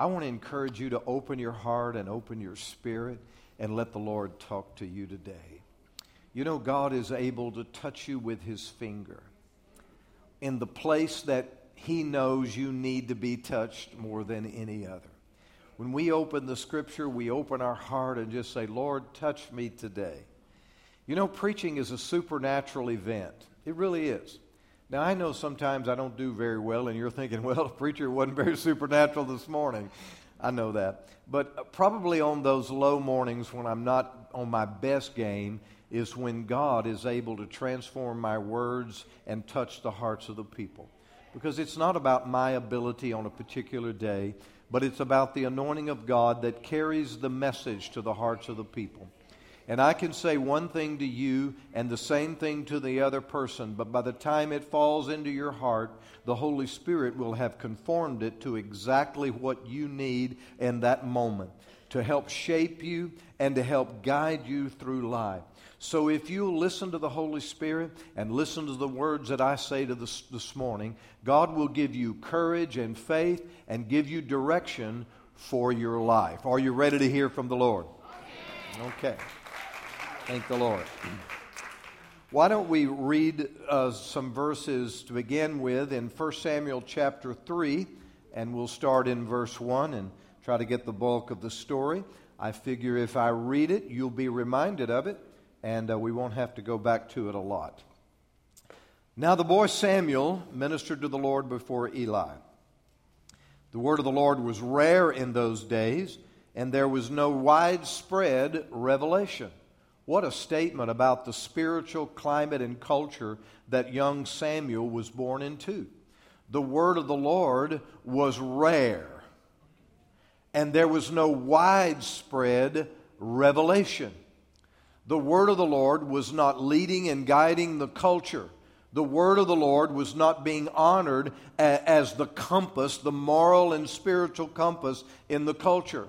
I want to encourage you to open your heart and open your spirit and let the Lord talk to you today. You know, God is able to touch you with his finger in the place that he knows you need to be touched more than any other. When we open the scripture, we open our heart and just say, Lord, touch me today. You know, preaching is a supernatural event. It really is. Now, I know sometimes I don't do very well, and you're thinking, well, the preacher wasn't very supernatural this morning. I know that. But uh, probably on those low mornings when I'm not on my best game is when God is able to transform my words and touch the hearts of the people. Because it's not about my ability on a particular day, but it's about the anointing of God that carries the message to the hearts of the people. And I can say one thing to you and the same thing to the other person, but by the time it falls into your heart, the Holy Spirit will have conformed it to exactly what you need in that moment to help shape you and to help guide you through life. So if you listen to the Holy Spirit and listen to the words that I say to this, this morning, God will give you courage and faith and give you direction for your life. Are you ready to hear from the Lord? Okay. Thank the Lord. Why don't we read uh, some verses to begin with in 1 Samuel chapter 3, and we'll start in verse 1 and try to get the bulk of the story. I figure if I read it, you'll be reminded of it, and uh, we won't have to go back to it a lot. Now the boy Samuel ministered to the Lord before Eli. The word of the Lord was rare in those days, and there was no widespread revelation. What a statement about the spiritual climate and culture that young Samuel was born into. The word of the Lord was rare, and there was no widespread revelation. The word of the Lord was not leading and guiding the culture. The word of the Lord was not being honored as the compass, the moral and spiritual compass in the culture.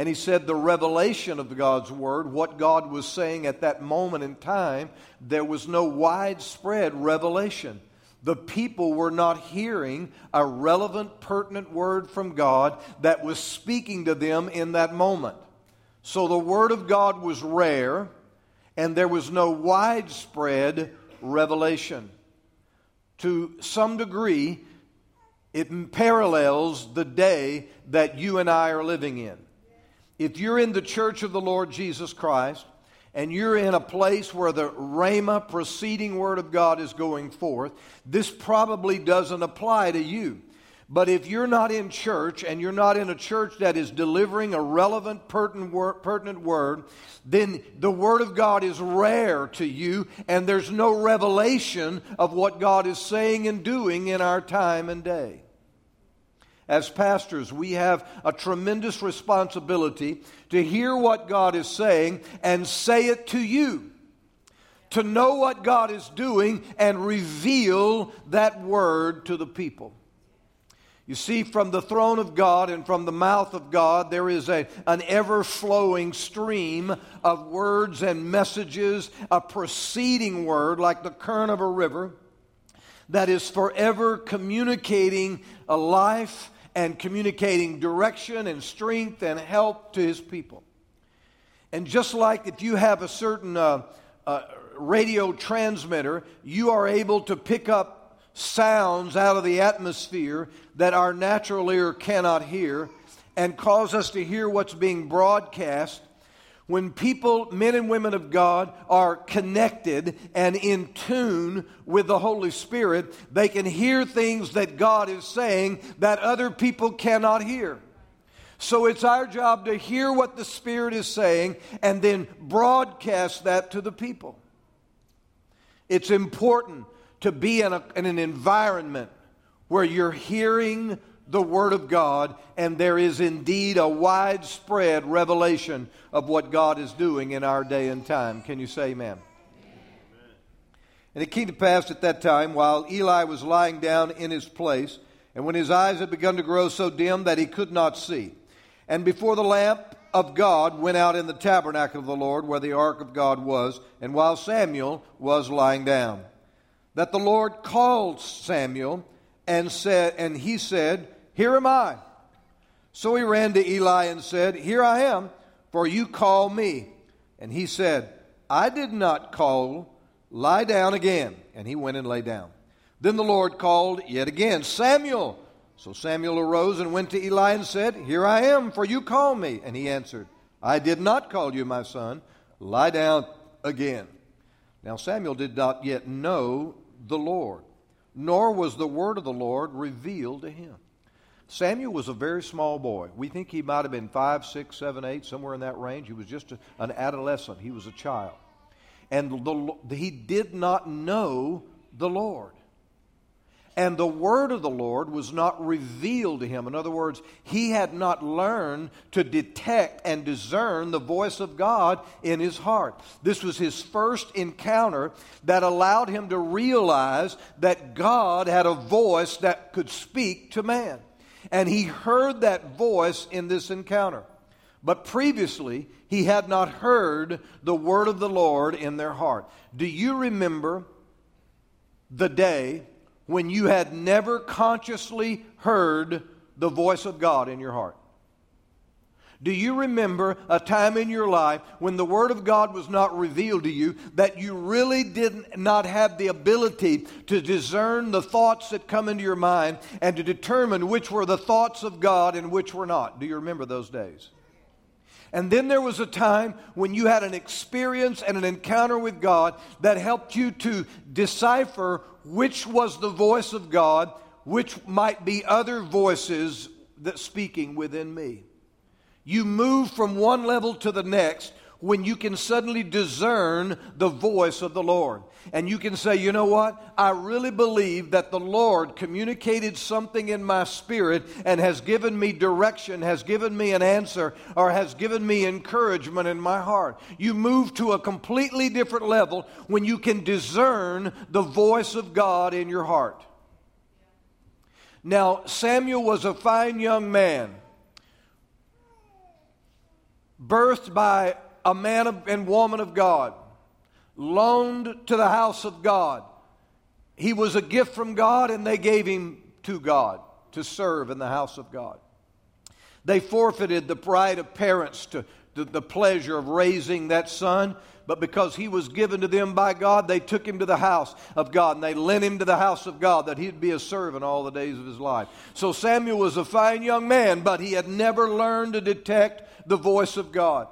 And he said the revelation of God's word, what God was saying at that moment in time, there was no widespread revelation. The people were not hearing a relevant, pertinent word from God that was speaking to them in that moment. So the word of God was rare, and there was no widespread revelation. To some degree, it parallels the day that you and I are living in if you're in the church of the Lord Jesus Christ and you're in a place where the Rhema preceding word of God is going forth, this probably doesn't apply to you. But if you're not in church and you're not in a church that is delivering a relevant, pertinent word, pertinent word, then the Word of God is rare to you and there's no revelation of what God is saying and doing in our time and day as pastors, we have a tremendous responsibility to hear what God is saying and say it to you. To know what God is doing and reveal that word to the people. You see, from the throne of God and from the mouth of God, there is a, an ever flowing stream of words and messages, a proceeding word like the current of a river that is forever communicating a life and communicating direction and strength and help to his people. And just like if you have a certain uh, uh, radio transmitter, you are able to pick up sounds out of the atmosphere that our natural ear cannot hear and cause us to hear what's being broadcast when people, men and women of God, are connected and in tune with the Holy Spirit, they can hear things that God is saying that other people cannot hear. So it's our job to hear what the Spirit is saying and then broadcast that to the people. It's important to be in, a, in an environment where you're hearing the Word of God, and there is indeed a widespread revelation of what God is doing in our day and time. Can you say amen? amen? And it came to pass at that time, while Eli was lying down in his place, and when his eyes had begun to grow so dim that he could not see, and before the lamp of God went out in the tabernacle of the Lord, where the ark of God was, and while Samuel was lying down, that the Lord called Samuel and said, and he said, here am I. So he ran to Eli and said, Here I am, for you call me. And he said, I did not call, lie down again. And he went and lay down. Then the Lord called yet again, Samuel. So Samuel arose and went to Eli and said, Here I am, for you call me. And he answered, I did not call you, my son. Lie down again. Now Samuel did not yet know the Lord, nor was the word of the Lord revealed to him. Samuel was a very small boy. We think he might have been five, six, seven, eight, somewhere in that range. He was just a, an adolescent. He was a child. And the, he did not know the Lord. And the word of the Lord was not revealed to him. In other words, he had not learned to detect and discern the voice of God in his heart. This was his first encounter that allowed him to realize that God had a voice that could speak to man. And he heard that voice in this encounter. But previously, he had not heard the word of the Lord in their heart. Do you remember the day when you had never consciously heard the voice of God in your heart? Do you remember a time in your life when the Word of God was not revealed to you that you really did not have the ability to discern the thoughts that come into your mind and to determine which were the thoughts of God and which were not? Do you remember those days? And then there was a time when you had an experience and an encounter with God that helped you to decipher which was the voice of God, which might be other voices that speaking within me. You move from one level to the next when you can suddenly discern the voice of the Lord. And you can say, you know what? I really believe that the Lord communicated something in my spirit and has given me direction, has given me an answer, or has given me encouragement in my heart. You move to a completely different level when you can discern the voice of God in your heart. Now, Samuel was a fine young man birthed by a man and woman of God, loaned to the house of God. He was a gift from God, and they gave him to God to serve in the house of God. They forfeited the pride of parents to, to the pleasure of raising that son, but because he was given to them by God, they took him to the house of God and they lent him to the house of God that he'd be a servant all the days of his life. So Samuel was a fine young man, but he had never learned to detect the voice of God.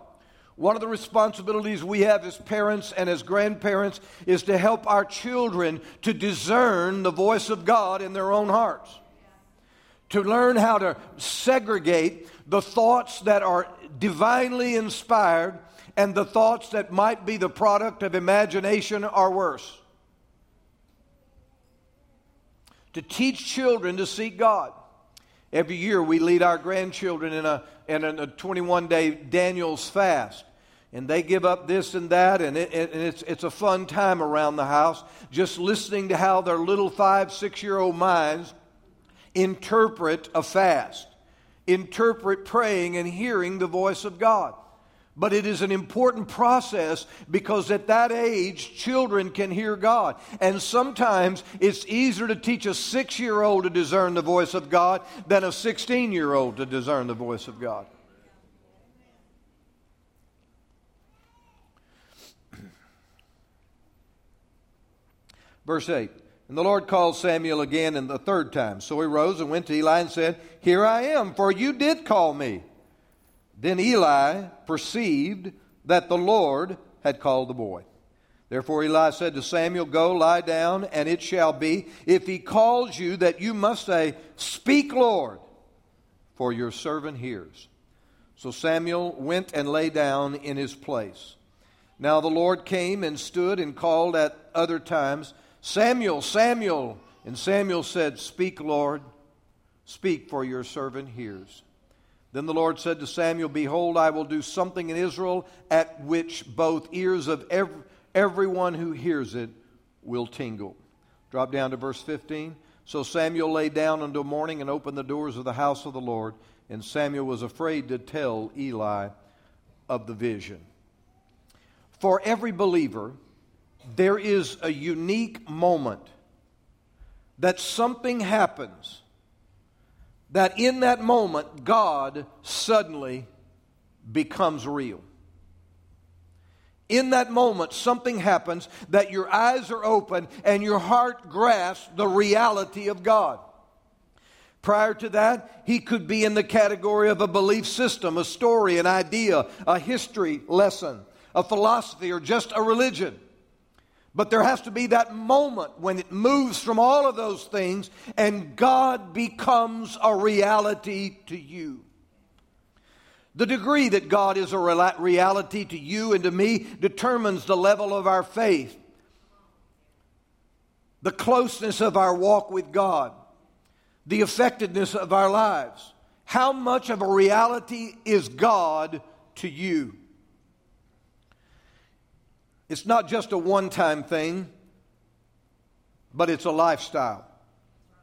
One of the responsibilities we have as parents and as grandparents is to help our children to discern the voice of God in their own hearts. To learn how to segregate the thoughts that are divinely inspired and the thoughts that might be the product of imagination or worse. To teach children to seek God. Every year we lead our grandchildren in a, in a 21 day Daniel's fast. And they give up this and that, and, it, and it's, it's a fun time around the house just listening to how their little five, six year old minds interpret a fast, interpret praying and hearing the voice of God. But it is an important process because at that age, children can hear God. And sometimes it's easier to teach a six year old to discern the voice of God than a 16 year old to discern the voice of God. Verse 8 And the Lord called Samuel again and the third time. So he rose and went to Eli and said, Here I am, for you did call me. Then Eli perceived that the Lord had called the boy. Therefore Eli said to Samuel, Go, lie down, and it shall be, if he calls you, that you must say, Speak, Lord, for your servant hears. So Samuel went and lay down in his place. Now the Lord came and stood and called at other times, Samuel, Samuel. And Samuel said, Speak, Lord, speak, for your servant hears. Then the Lord said to Samuel, Behold, I will do something in Israel at which both ears of every, everyone who hears it will tingle. Drop down to verse 15. So Samuel lay down until morning and opened the doors of the house of the Lord. And Samuel was afraid to tell Eli of the vision. For every believer, there is a unique moment that something happens that in that moment, God suddenly becomes real. In that moment, something happens that your eyes are open and your heart grasps the reality of God. Prior to that, he could be in the category of a belief system, a story, an idea, a history lesson, a philosophy, or just a religion. But there has to be that moment when it moves from all of those things and God becomes a reality to you. The degree that God is a reality to you and to me determines the level of our faith, the closeness of our walk with God, the effectiveness of our lives. How much of a reality is God to you? It's not just a one time thing, but it's a lifestyle.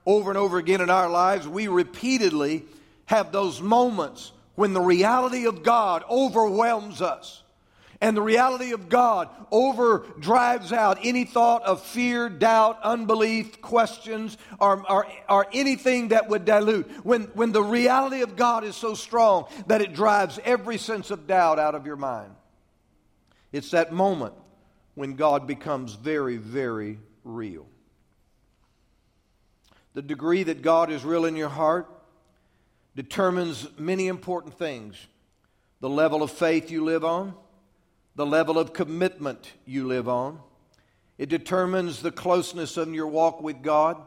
Over and over again in our lives, we repeatedly have those moments when the reality of God overwhelms us. And the reality of God over drives out any thought of fear, doubt, unbelief, questions, or, or, or anything that would dilute. When, when the reality of God is so strong that it drives every sense of doubt out of your mind. It's that moment when God becomes very, very real. The degree that God is real in your heart determines many important things the level of faith you live on, the level of commitment you live on. It determines the closeness of your walk with God.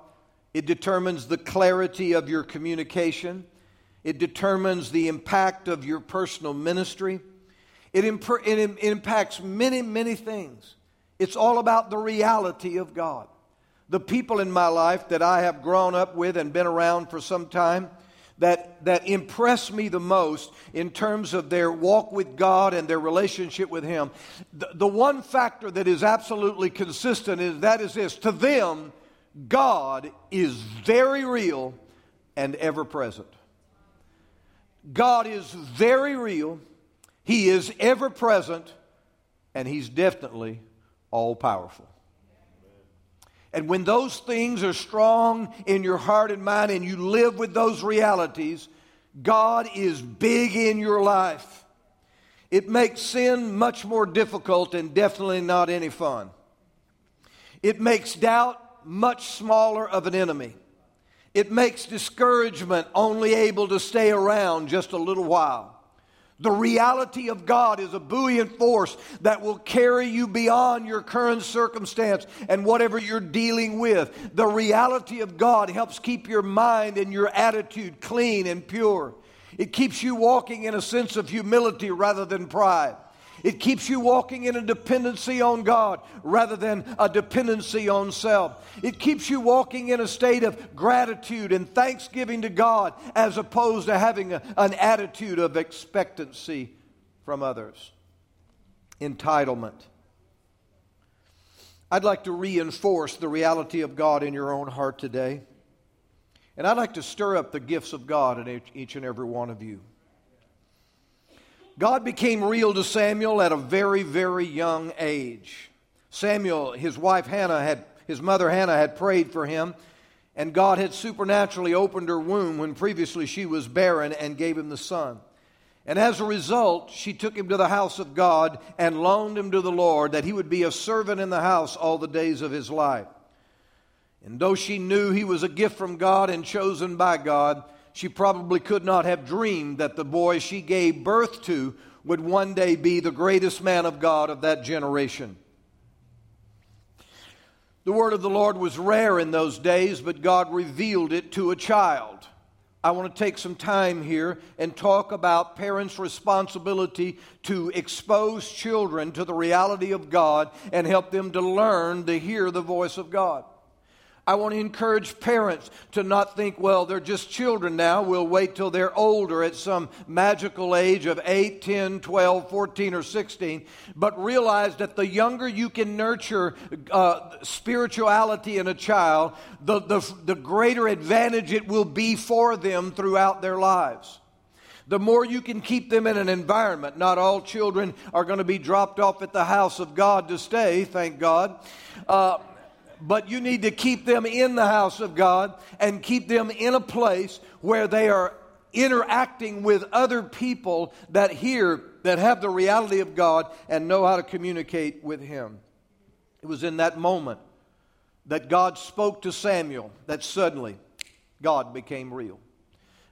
It determines the clarity of your communication. It determines the impact of your personal ministry. It, imp- it impacts many, many things. It's all about the reality of God. The people in my life that I have grown up with and been around for some time that, that impress me the most in terms of their walk with God and their relationship with Him, the, the one factor that is absolutely consistent is that is this to them, God is very real and ever present. God is very real, He is ever present, and He's definitely all powerful. And when those things are strong in your heart and mind and you live with those realities, God is big in your life. It makes sin much more difficult and definitely not any fun. It makes doubt much smaller of an enemy. It makes discouragement only able to stay around just a little while. The reality of God is a buoyant force that will carry you beyond your current circumstance and whatever you're dealing with. The reality of God helps keep your mind and your attitude clean and pure. It keeps you walking in a sense of humility rather than pride. It keeps you walking in a dependency on God rather than a dependency on self. It keeps you walking in a state of gratitude and thanksgiving to God as opposed to having a, an attitude of expectancy from others. Entitlement. I'd like to reinforce the reality of God in your own heart today. And I'd like to stir up the gifts of God in each and every one of you. God became real to Samuel at a very, very young age. Samuel, his wife Hannah had, his mother Hannah had prayed for him, and God had supernaturally opened her womb when previously she was barren and gave him the son. And as a result, she took him to the house of God and loaned him to the Lord that he would be a servant in the house all the days of his life. And though she knew he was a gift from God and chosen by God, she probably could not have dreamed that the boy she gave birth to would one day be the greatest man of God of that generation. The word of the Lord was rare in those days, but God revealed it to a child. I want to take some time here and talk about parents' responsibility to expose children to the reality of God and help them to learn to hear the voice of God. I want to encourage parents to not think, well, they're just children now. We'll wait till they're older at some magical age of 8, 10, 12, 14, or 16. But realize that the younger you can nurture uh, spirituality in a child, the, the, the greater advantage it will be for them throughout their lives the more you can keep them in an environment. Not all children are going to be dropped off at the house of God to stay, thank God. Uh, but you need to keep them in the house of God and keep them in a place where they are interacting with other people that hear, that have the reality of God and know how to communicate with Him. It was in that moment that God spoke to Samuel that suddenly God became real.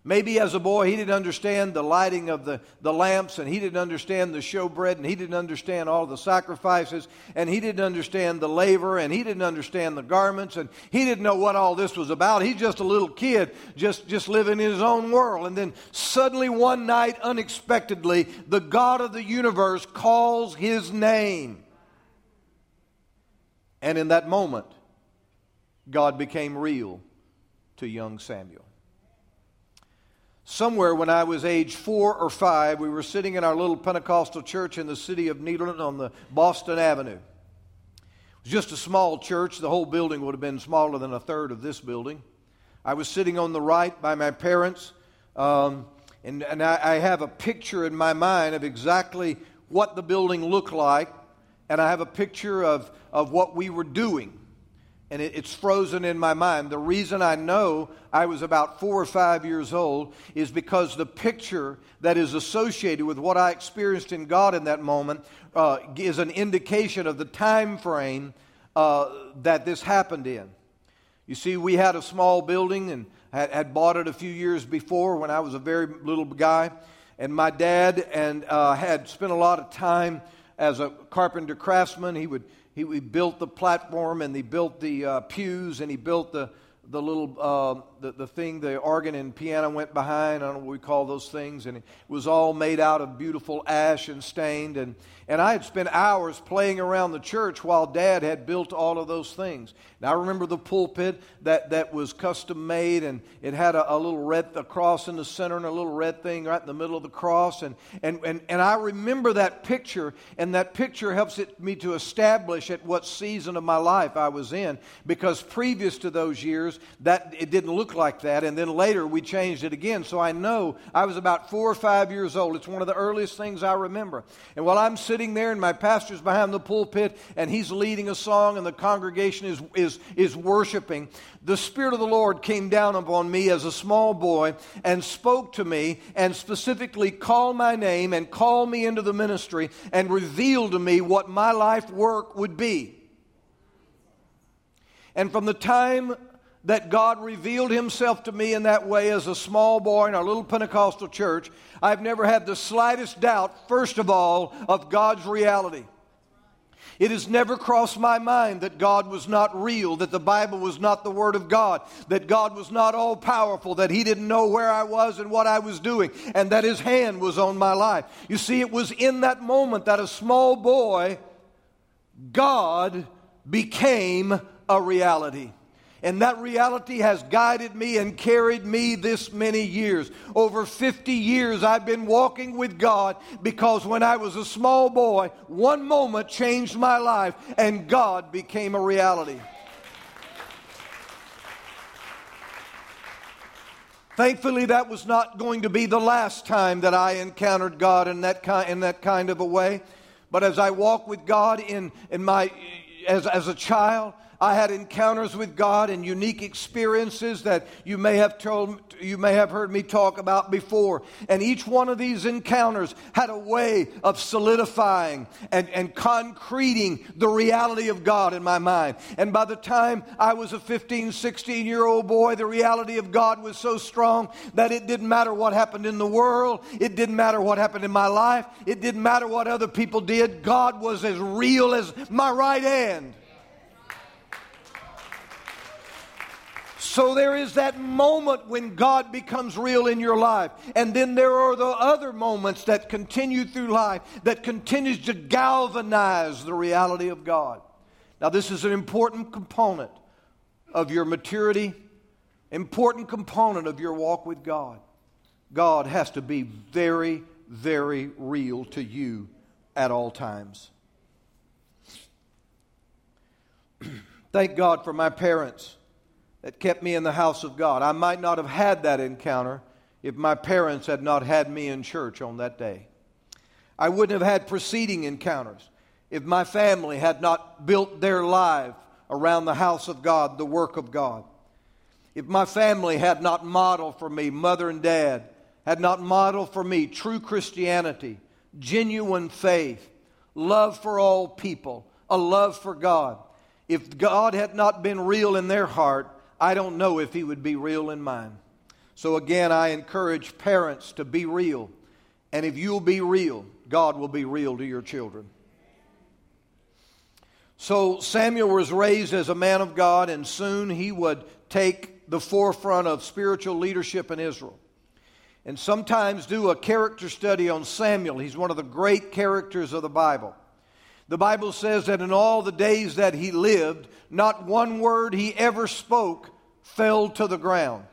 Maybe as a boy, he didn't understand the lighting of the, the lamps, and he didn't understand the showbread, and he didn't understand all the sacrifices, and he didn't understand the labor, and he didn't understand the garments, and he didn't know what all this was about. He's just a little kid, just, just living in his own world. And then suddenly, one night, unexpectedly, the God of the universe calls his name. And in that moment, God became real to young Samuel. Somewhere when I was age four or five, we were sitting in our little Pentecostal church in the city of Nederland on the Boston Avenue. It was just a small church. The whole building would have been smaller than a third of this building. I was sitting on the right by my parents, um, and, and I, I have a picture in my mind of exactly what the building looked like, and I have a picture of, of what we were doing and it, it's frozen in my mind. The reason I know I was about four or five years old is because the picture that is associated with what I experienced in God in that moment uh, is an indication of the time frame uh, that this happened in. You see, we had a small building and had, had, bought it a few years before when I was a very little guy. And my dad and uh, had spent a lot of time as a carpenter craftsman. He would he, he built the platform and he built the uh, pews and he built the, the little uh, the, the thing the organ and piano went behind i don't know what we call those things and it was all made out of beautiful ash and stained and, and i had spent hours playing around the church while dad had built all of those things. Now i remember the pulpit that, that was custom made and it had a, a little red a cross in the center and a little red thing right in the middle of the cross and, and, and, and i remember that picture and that picture helps it, me to establish at what season of my life i was in because previous to those years that it didn't look like that, and then later we changed it again. So I know I was about four or five years old. It's one of the earliest things I remember. And while I'm sitting there, and my pastor's behind the pulpit, and he's leading a song, and the congregation is, is, is worshiping, the Spirit of the Lord came down upon me as a small boy and spoke to me, and specifically called my name and called me into the ministry and revealed to me what my life work would be. And from the time that God revealed himself to me in that way as a small boy in our little Pentecostal church, I've never had the slightest doubt, first of all, of God's reality. It has never crossed my mind that God was not real, that the Bible was not the Word of God, that God was not all powerful, that He didn't know where I was and what I was doing, and that His hand was on my life. You see, it was in that moment that a small boy, God became a reality. And that reality has guided me and carried me this many years. Over 50 years, I've been walking with God because when I was a small boy, one moment changed my life and God became a reality. Thankfully, that was not going to be the last time that I encountered God in that kind, in that kind of a way. But as I walk with God in, in my, as, as a child, I had encounters with God and unique experiences that you may have told, you may have heard me talk about before. And each one of these encounters had a way of solidifying and, and concreting the reality of God in my mind. And by the time I was a 15, 16 year old boy, the reality of God was so strong that it didn't matter what happened in the world. It didn't matter what happened in my life. It didn't matter what other people did. God was as real as my right hand. So there is that moment when God becomes real in your life. And then there are the other moments that continue through life that continues to galvanize the reality of God. Now, this is an important component of your maturity, important component of your walk with God. God has to be very, very real to you at all times. Thank God for my parents that kept me in the house of God. I might not have had that encounter if my parents had not had me in church on that day. I wouldn't have had preceding encounters if my family had not built their life around the house of God, the work of God. If my family had not modeled for me, mother and dad, had not modeled for me true Christianity, genuine faith, love for all people, a love for God, if God had not been real in their heart, I don't know if He would be real in mine. So again, I encourage parents to be real. And if you'll be real, God will be real to your children. So Samuel was raised as a man of God, and soon he would take the forefront of spiritual leadership in Israel. And sometimes do a character study on Samuel. He's one of the great characters of the Bible. The Bible says that in all the days that he lived, not one word he ever spoke fell to the ground.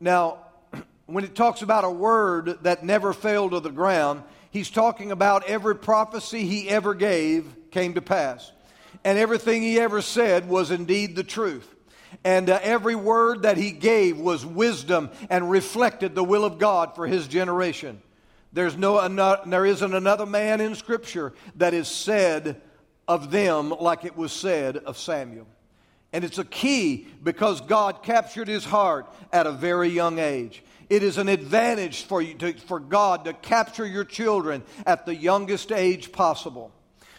Now, when it talks about a word that never fell to the ground, he's talking about every prophecy he ever gave came to pass. And everything he ever said was indeed the truth. And uh, every word that he gave was wisdom and reflected the will of God for his generation. There's no, there isn't another man in Scripture that is said of them like it was said of Samuel. And it's a key because God captured his heart at a very young age. It is an advantage for, you to, for God to capture your children at the youngest age possible.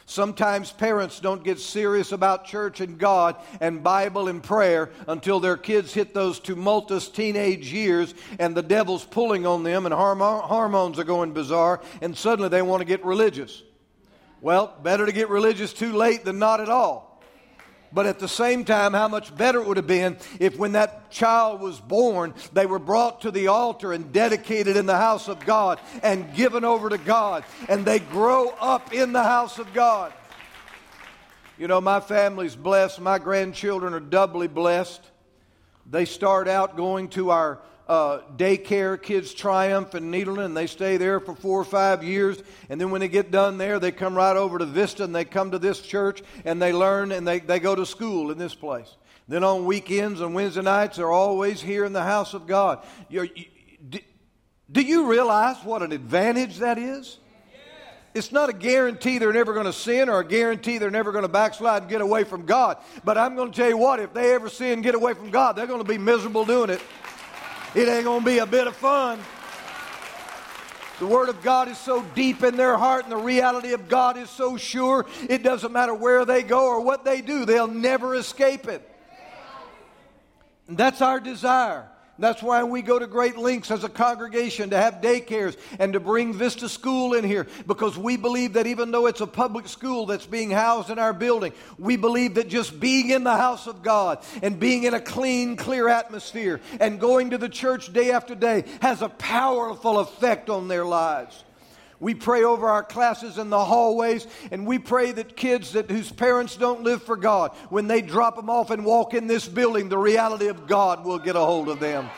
Sometimes parents don't get serious about church and God and Bible and prayer until their kids hit those tumultuous teenage years and the devil's pulling on them and hormones are going bizarre and suddenly they want to get religious. Well, better to get religious too late than not at all. But at the same time, how much better it would have been if, when that child was born, they were brought to the altar and dedicated in the house of God and given over to God, and they grow up in the house of God. You know, my family's blessed. My grandchildren are doubly blessed. They start out going to our uh, daycare, Kids Triumph in Nederland, and they stay there for four or five years. And then when they get done there, they come right over to Vista and they come to this church and they learn and they, they go to school in this place. Then on weekends and Wednesday nights, they're always here in the house of God. You, do, do you realize what an advantage that is? It's not a guarantee they're never going to sin or a guarantee they're never going to backslide and get away from God. But I'm going to tell you what, if they ever sin and get away from God, they're going to be miserable doing it. It ain't going to be a bit of fun. The Word of God is so deep in their heart, and the reality of God is so sure, it doesn't matter where they go or what they do, they'll never escape it. And that's our desire. That's why we go to great lengths as a congregation to have daycares and to bring Vista School in here because we believe that even though it's a public school that's being housed in our building, we believe that just being in the house of God and being in a clean, clear atmosphere and going to the church day after day has a powerful effect on their lives. We pray over our classes in the hallways, and we pray that kids that whose parents don't live for God, when they drop them off and walk in this building, the reality of God will get a hold of them.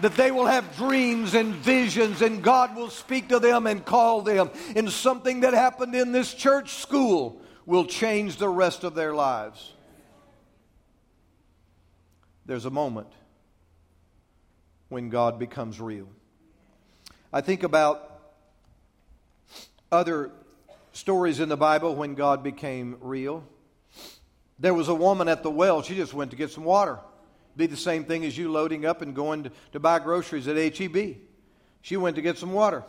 That they will have dreams and visions, and God will speak to them and call them. And something that happened in this church school will change the rest of their lives. There's a moment when God becomes real. I think about other stories in the Bible when God became real. There was a woman at the well, she just went to get some water. Be the same thing as you loading up and going to, to buy groceries at HEB. She went to get some water.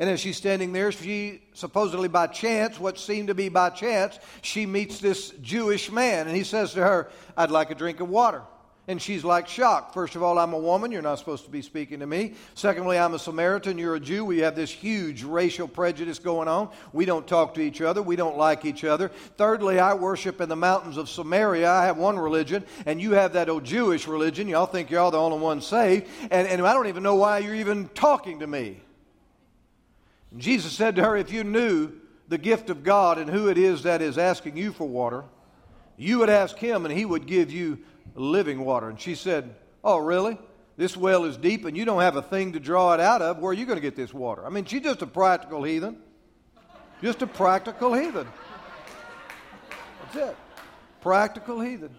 And as she's standing there, she supposedly by chance, what seemed to be by chance, she meets this Jewish man. And he says to her, I'd like a drink of water. And she's like shocked. First of all, I'm a woman. You're not supposed to be speaking to me. Secondly, I'm a Samaritan. You're a Jew. We have this huge racial prejudice going on. We don't talk to each other. We don't like each other. Thirdly, I worship in the mountains of Samaria. I have one religion, and you have that old Jewish religion. Y'all think y'all the only one saved. And, and I don't even know why you're even talking to me. And Jesus said to her, If you knew the gift of God and who it is that is asking you for water, you would ask him, and he would give you living water. And she said, Oh, really? This well is deep and you don't have a thing to draw it out of. Where are you going to get this water? I mean, she's just a practical heathen. Just a practical heathen. That's it. Practical heathen.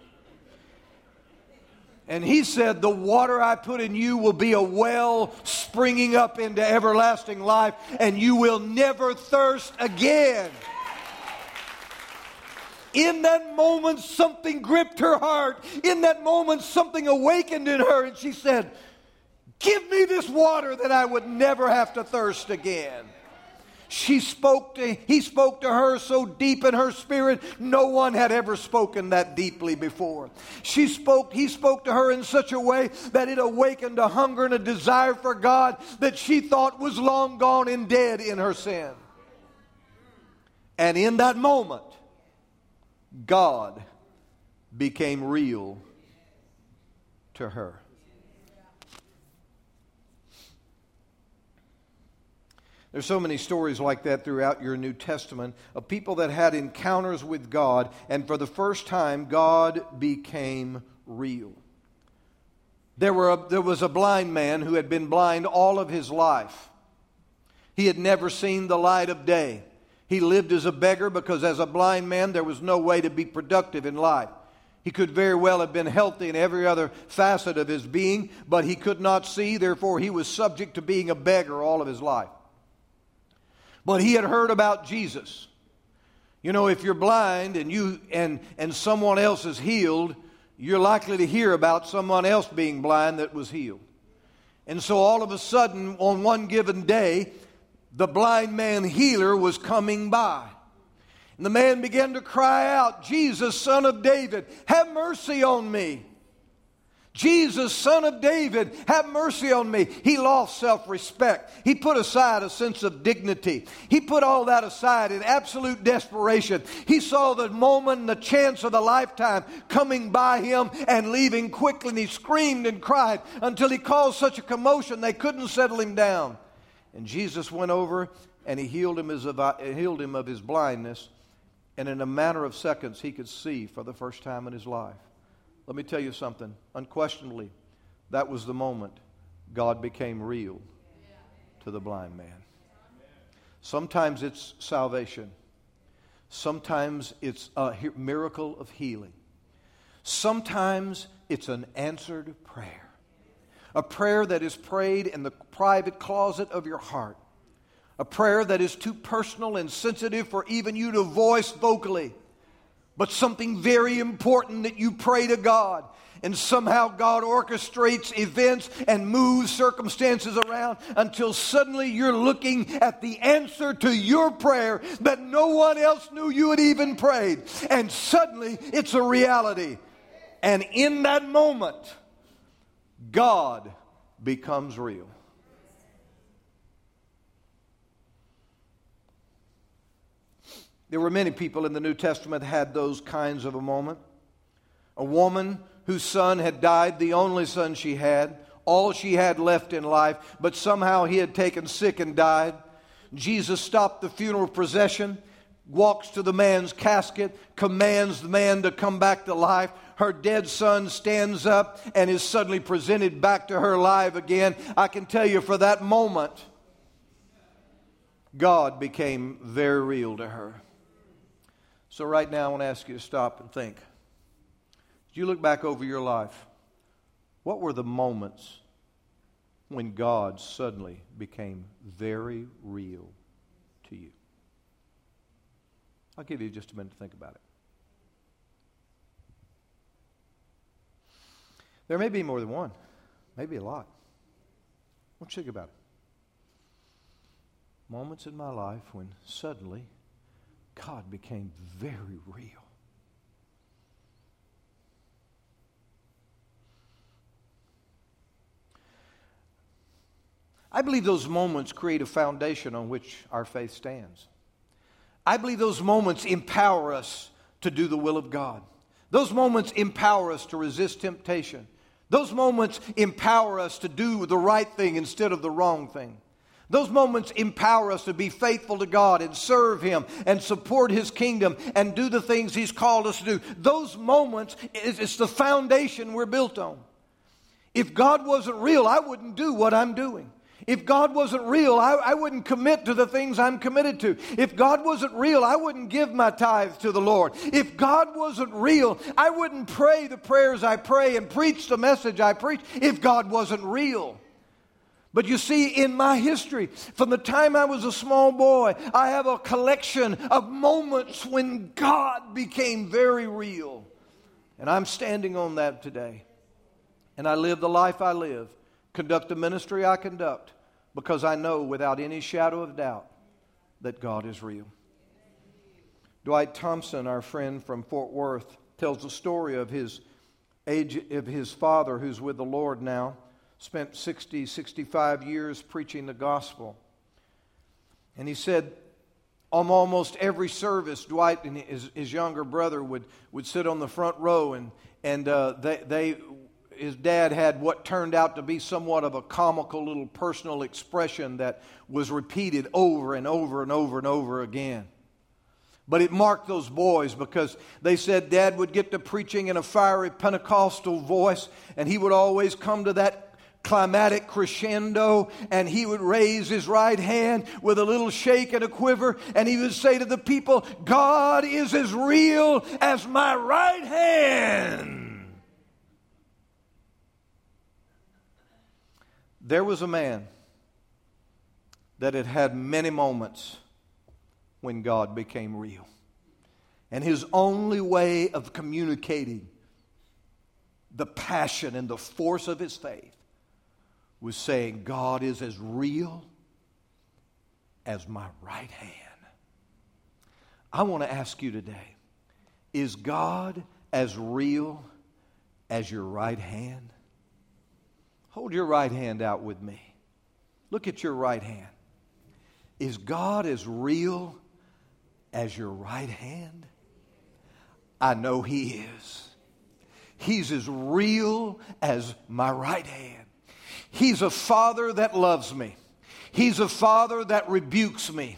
And he said, The water I put in you will be a well springing up into everlasting life, and you will never thirst again. In that moment, something gripped her heart. In that moment, something awakened in her, and she said, Give me this water that I would never have to thirst again. She spoke to, he spoke to her so deep in her spirit, no one had ever spoken that deeply before. She spoke, he spoke to her in such a way that it awakened a hunger and a desire for God that she thought was long gone and dead in her sin. And in that moment, God became real to her. There's so many stories like that throughout your New Testament of people that had encounters with God, and for the first time, God became real. There, were a, there was a blind man who had been blind all of his life. He had never seen the light of day. He lived as a beggar because, as a blind man, there was no way to be productive in life. He could very well have been healthy in every other facet of his being, but he could not see, therefore, he was subject to being a beggar all of his life. But he had heard about Jesus. You know, if you're blind and you and and someone else is healed, you're likely to hear about someone else being blind that was healed. And so all of a sudden on one given day, the blind man healer was coming by. And the man began to cry out, Jesus, son of David, have mercy on me. Jesus, son of David, have mercy on me. He lost self respect. He put aside a sense of dignity. He put all that aside in absolute desperation. He saw the moment and the chance of a lifetime coming by him and leaving quickly, and he screamed and cried until he caused such a commotion they couldn't settle him down. And Jesus went over and he healed him, his, uh, healed him of his blindness. And in a matter of seconds, he could see for the first time in his life. Let me tell you something. Unquestionably, that was the moment God became real to the blind man. Sometimes it's salvation, sometimes it's a miracle of healing, sometimes it's an answered prayer a prayer that is prayed in the private closet of your heart, a prayer that is too personal and sensitive for even you to voice vocally, but something very important that you pray to God. And somehow God orchestrates events and moves circumstances around until suddenly you're looking at the answer to your prayer that no one else knew you had even prayed. And suddenly it's a reality. And in that moment, God becomes real. There were many people in the New Testament had those kinds of a moment. A woman whose son had died, the only son she had, all she had left in life, but somehow he had taken sick and died. Jesus stopped the funeral procession, walks to the man's casket, commands the man to come back to life, her dead son stands up and is suddenly presented back to her alive again, I can tell you for that moment, God became very real to her. So, right now, I want to ask you to stop and think. As you look back over your life, what were the moments when God suddenly became very real to you? I'll give you just a minute to think about it. There may be more than one, maybe a lot. What you think about it? Moments in my life when suddenly God became very real. I believe those moments create a foundation on which our faith stands. I believe those moments empower us to do the will of God. Those moments empower us to resist temptation. Those moments empower us to do the right thing instead of the wrong thing. Those moments empower us to be faithful to God and serve Him and support His kingdom and do the things He's called us to do. Those moments, it's the foundation we're built on. If God wasn't real, I wouldn't do what I'm doing. If God wasn't real, I, I, wouldn't commit to the things I'm committed to. If God wasn't real, I wouldn't give my tithe to the Lord. If God wasn't real, I wouldn't pray the prayers I pray and preach the message I preach if God wasn't real. But you see, in my history, from the time I was a small boy, I have a collection of moments when God became very real. And I'm standing on that today. And I live the life I live, conduct the ministry I conduct, because I know without any shadow of doubt that God is real. Dwight Thompson, our friend from Fort Worth, tells the story of his age of his father who's with the Lord now, spent 60, 65 years preaching the gospel. And he said, on almost every service, Dwight and his, his younger brother would, would sit on the front row, and, and uh, they, they, his dad had what turned out to be somewhat of a comical little personal expression that was repeated over and over and over and over again. But it marked those boys because they said dad would get to preaching in a fiery Pentecostal voice, and he would always come to that climatic crescendo, and he would raise his right hand with a little shake and a quiver, and he would say to the people, God is as real as my right hand. There was a man that had had many moments when God became real. And his only way of communicating the passion and the force of his faith was saying, God is as real as my right hand. I want to ask you today is God as real as your right hand? Hold your right hand out with me. Look at your right hand. Is God as real as your right hand? I know He is. He's as real as my right hand. He's a father that loves me. He's a father that rebukes me.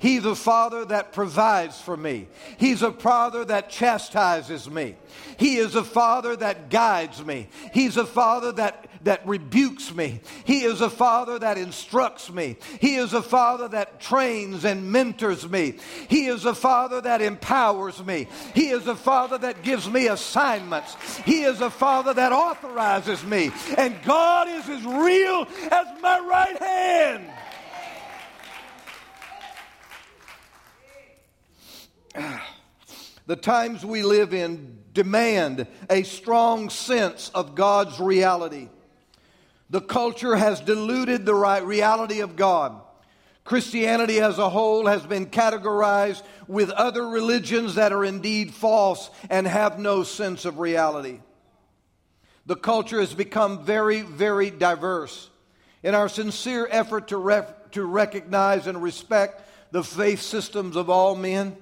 He's a father that provides for me. He's a father that chastises me. He is a father that guides me. He's a father that, that rebukes me. He is a father that instructs me. He is a father that trains and mentors me. He is a father that empowers me. He is a father that gives me assignments. He is a father that authorizes me. And God is as real as my right hand. The times we live in demand a strong sense of God's reality. The culture has diluted the right reality of God. Christianity as a whole has been categorized with other religions that are indeed false and have no sense of reality. The culture has become very, very diverse. In our sincere effort to, ref- to recognize and respect the faith systems of all men,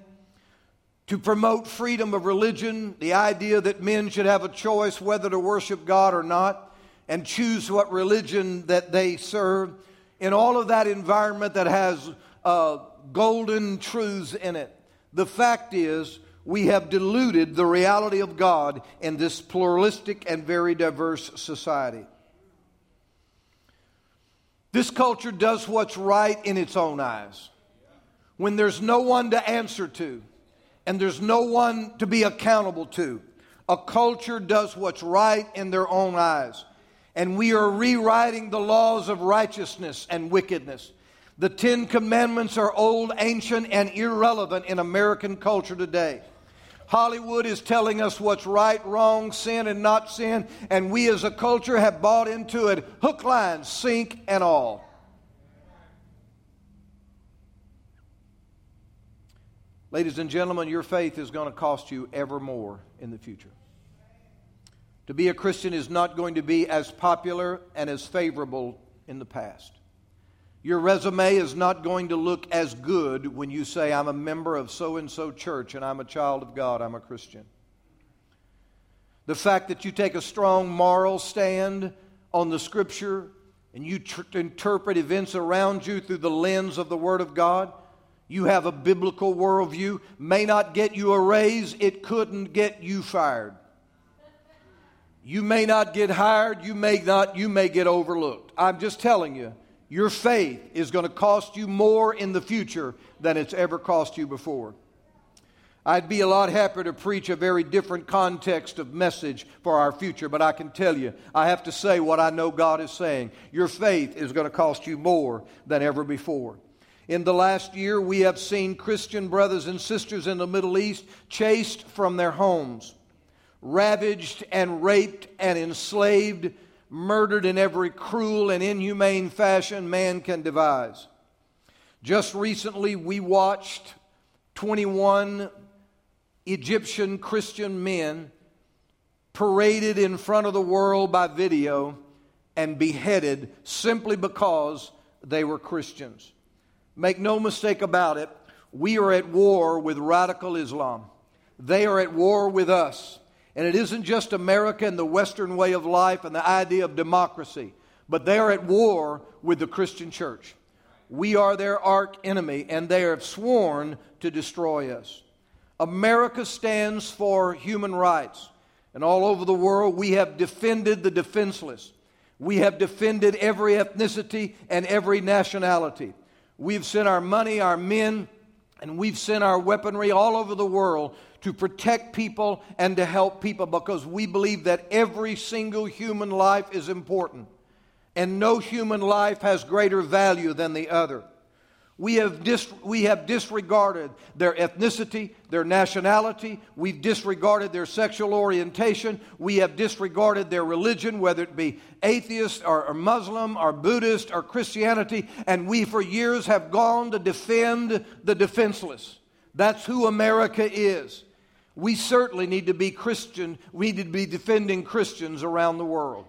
to promote freedom of religion, the idea that men should have a choice whether to worship God or not, and choose what religion that they serve. In all of that environment that has uh, golden truths in it, the fact is we have diluted the reality of God in this pluralistic and very diverse society. This culture does what's right in its own eyes. When there's no one to answer to, and there's no one to be accountable to. A culture does what's right in their own eyes. And we are rewriting the laws of righteousness and wickedness. The Ten Commandments are old, ancient, and irrelevant in American culture today. Hollywood is telling us what's right, wrong, sin, and not sin, and we as a culture have bought into it hook, line, sink, and all. Ladies and gentlemen, your faith is going to cost you ever more in the future. To be a Christian is not going to be as popular and as favorable in the past. Your resume is not going to look as good when you say, I'm a member of so and so church and I'm a child of God, I'm a Christian. The fact that you take a strong moral stand on the Scripture and you tr- interpret events around you through the lens of the Word of God you have a biblical worldview, may not get you a raise, it couldn't get you fired. You may not get hired, you may not, you may get overlooked. I'm just telling you, your faith is going to cost you more in the future than it's ever cost you before. I'd be a lot happier to preach a very different context of message for our future, but I can tell you, I have to say what I know God is saying. Your faith is going to cost you more than ever before. In the last year, we have seen Christian brothers and sisters in the Middle East chased from their homes, ravaged and raped and enslaved, murdered in every cruel and inhumane fashion man can devise. Just recently, we watched 21 Egyptian Christian men paraded in front of the world by video and beheaded simply because they were Christians. Make no mistake about it, we are at war with radical Islam. They are at war with us. And it isn't just America and the Western way of life and the idea of democracy, but they are at war with the Christian church. We are their arch enemy, and they have sworn to destroy us. America stands for human rights. And all over the world, we have defended the defenseless. We have defended every ethnicity and every nationality. We've sent our money, our men, and we've sent our weaponry all over the world to protect people and to help people because we believe that every single human life is important. And no human life has greater value than the other. We have, dis- we have disregarded their ethnicity, their nationality. We've disregarded their sexual orientation. We have disregarded their religion, whether it be atheist or, or Muslim or Buddhist or Christianity. And we, for years, have gone to defend the defenseless. That's who America is. We certainly need to be Christian. We need to be defending Christians around the world.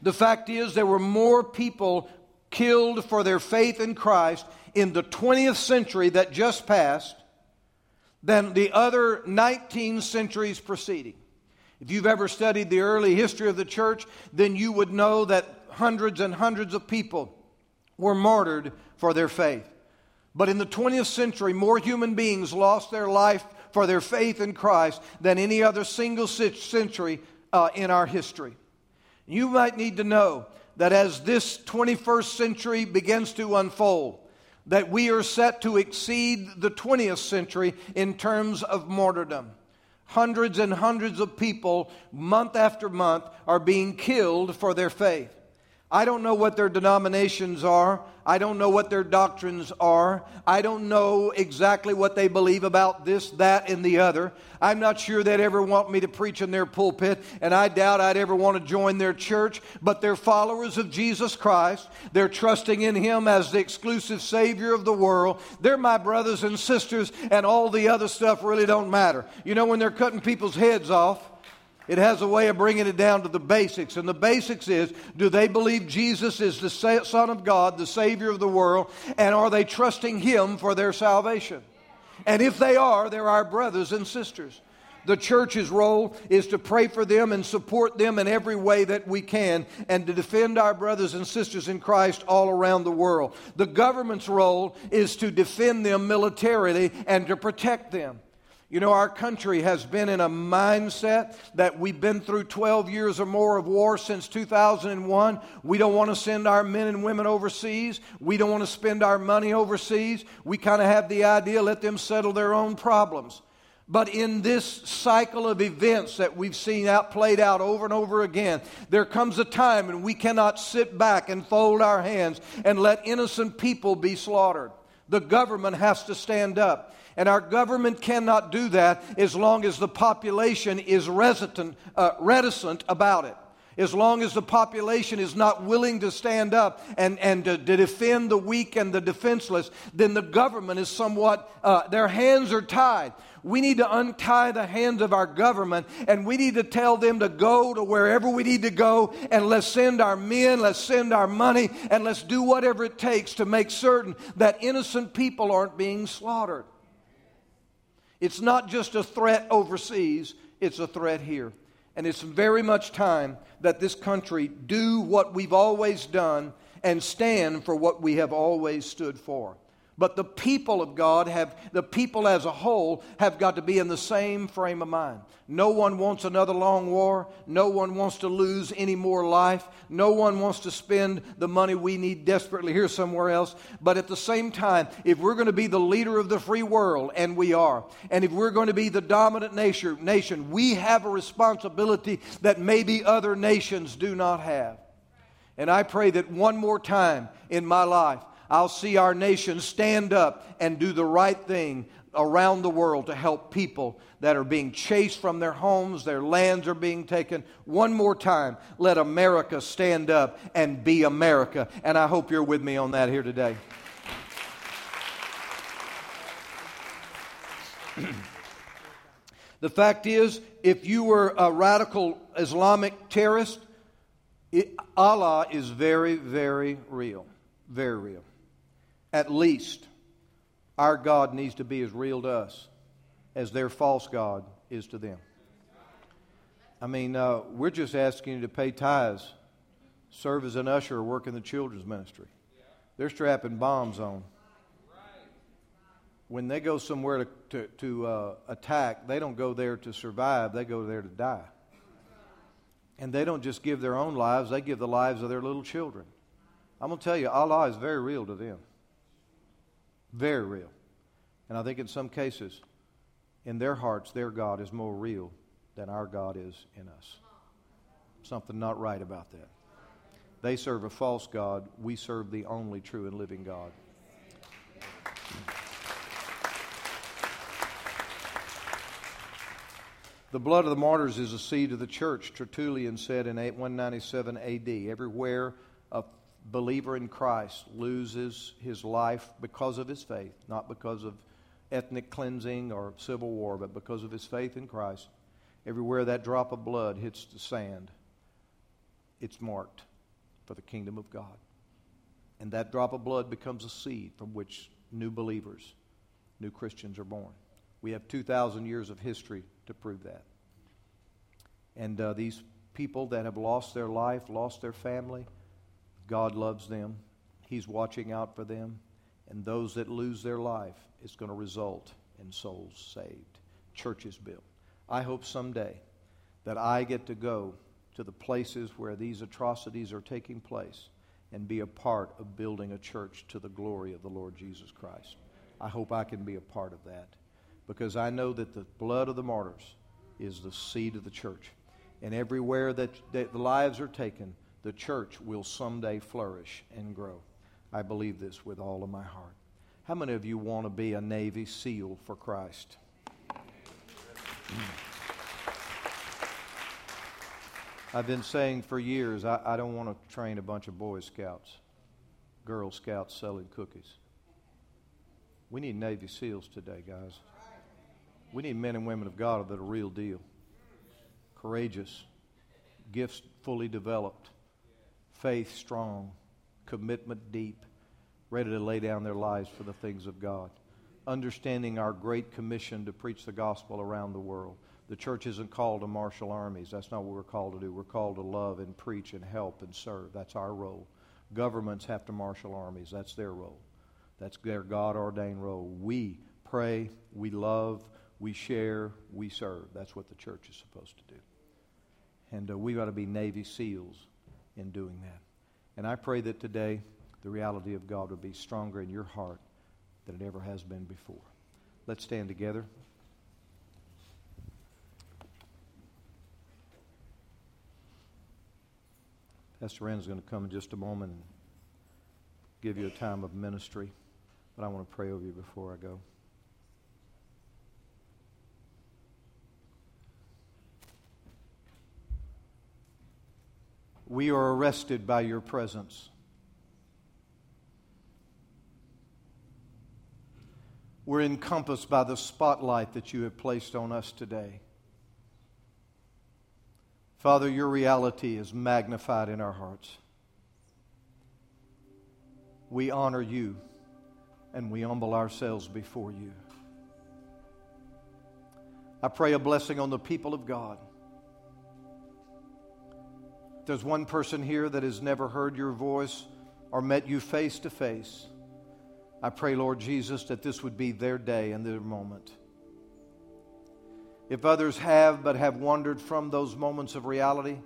The fact is, there were more people killed for their faith in Christ in the 20th century that just passed than the other 19 centuries preceding. If you've ever studied the early history of the church, then you would know that hundreds and hundreds of people were martyred for their faith. But in the 20th century, more human beings lost their life for their faith in Christ than any other single century uh, in our history. You might need to know that as this 21st century begins to unfold, that we are set to exceed the 20th century in terms of martyrdom. Hundreds and hundreds of people, month after month, are being killed for their faith. I don't know what their denominations are. I don't know what their doctrines are. I don't know exactly what they believe about this, that, and the other. I'm not sure they'd ever want me to preach in their pulpit, and I doubt I'd ever want to join their church, but they're followers of Jesus Christ. They're trusting in Him as the exclusive Savior of the world. They're my brothers and sisters, and all the other stuff really don't matter. You know, when they're cutting people's heads off, it has a way of bringing it down to the basics. And the basics is do they believe Jesus is the Son of God, the Savior of the world, and are they trusting Him for their salvation? And if they are, they're our brothers and sisters. The church's role is to pray for them and support them in every way that we can and to defend our brothers and sisters in Christ all around the world. The government's role is to defend them militarily and to protect them. You know, our country has been in a mindset that we've been through 12 years or more of war since 2001. We don't want to send our men and women overseas. We don't want to spend our money overseas. We kind of have the idea let them settle their own problems. But in this cycle of events that we've seen out played out over and over again, there comes a time when we cannot sit back and fold our hands and let innocent people be slaughtered. The government has to stand up. And our government cannot do that as long as the population is resident, uh, reticent about it. As long as the population is not willing to stand up and, and to, to defend the weak and the defenseless, then the government is somewhat, uh, their hands are tied. We need to untie the hands of our government and we need to tell them to go to wherever we need to go and let's send our men, let's send our money, and let's do whatever it takes to make certain that innocent people aren't being slaughtered. It's not just a threat overseas, it's a threat here. And it's very much time that this country do what we've always done and stand for what we have always stood for. But the people of God have, the people as a whole, have got to be in the same frame of mind. No one wants another long war. No one wants to lose any more life. No one wants to spend the money we need desperately here somewhere else. But at the same time, if we're going to be the leader of the free world, and we are, and if we're going to be the dominant nation, nation we have a responsibility that maybe other nations do not have. And I pray that one more time in my life, I'll see our nation stand up and do the right thing around the world to help people that are being chased from their homes, their lands are being taken. One more time, let America stand up and be America. And I hope you're with me on that here today. the fact is, if you were a radical Islamic terrorist, it, Allah is very, very real. Very real at least our God needs to be as real to us as their false God is to them. I mean, uh, we're just asking you to pay tithes, serve as an usher, or work in the children's ministry. They're strapping bombs on. When they go somewhere to, to, to uh, attack, they don't go there to survive, they go there to die. And they don't just give their own lives, they give the lives of their little children. I'm going to tell you, Allah is very real to them. Very real. And I think in some cases, in their hearts, their God is more real than our God is in us. Something not right about that. They serve a false God. We serve the only true and living God. The blood of the martyrs is a seed of the church, Tertullian said in 197 AD. Everywhere a believer in Christ loses his life because of his faith, not because of ethnic cleansing or civil war, but because of his faith in Christ, everywhere that drop of blood hits the sand, it's marked for the kingdom of God. And that drop of blood becomes a seed from which new believers, new Christians are born. We have 2,000 years of history to prove that. And uh, these people that have lost their life, lost their family, God loves them, He's watching out for them, and those that lose their life, it's going to result in souls saved, churches built. I hope someday that I get to go to the places where these atrocities are taking place and be a part of building a church to the glory of the Lord Jesus Christ. I hope I can be a part of that because I know that the blood of the martyrs is the seed of the church. And everywhere that, that the lives are taken, the church will someday flourish and grow. I believe this with all of my heart. How many of you want to be a Navy SEAL for Christ? Mm. I've been saying for years, I, I don't want to train a bunch of Boy Scouts, Girl Scouts selling cookies. We need Navy SEALs today, guys. We need men and women of God that are real deal, courageous, gifts fully developed, faith strong, commitment deep, ready to lay down their lives for the things of God. Understanding our great commission to preach the gospel around the world. The church isn't called to marshal armies. That's not what we're called to do. We're called to love and preach and help and serve. That's our role. Governments have to marshal armies. That's their role. That's their God ordained role. We pray, we love, we share, we serve. That's what the church is supposed to do. And uh, we've got to be Navy SEALs in doing that. And I pray that today the reality of God will be stronger in your heart than it ever has been before. Let's stand together. Pastor Rand is going to come in just a moment and give you a time of ministry, but I want to pray over you before I go. We are arrested by your presence. We're encompassed by the spotlight that you have placed on us today. Father, your reality is magnified in our hearts. We honor you and we humble ourselves before you. I pray a blessing on the people of God. There's one person here that has never heard your voice or met you face to face. I pray, Lord Jesus, that this would be their day and their moment. If others have but have wandered from those moments of reality,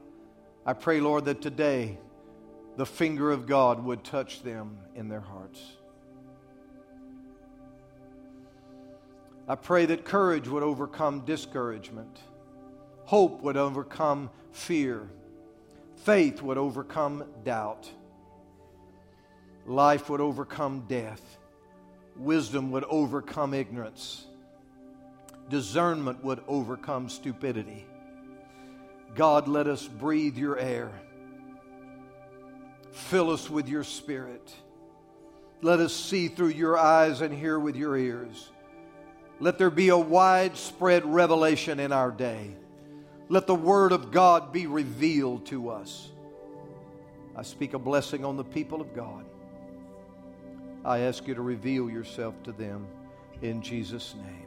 I pray, Lord, that today the finger of God would touch them in their hearts. I pray that courage would overcome discouragement, hope would overcome fear, faith would overcome doubt, life would overcome death, wisdom would overcome ignorance, discernment would overcome stupidity. God, let us breathe your air. Fill us with your spirit. Let us see through your eyes and hear with your ears. Let there be a widespread revelation in our day. Let the Word of God be revealed to us. I speak a blessing on the people of God. I ask you to reveal yourself to them in Jesus' name.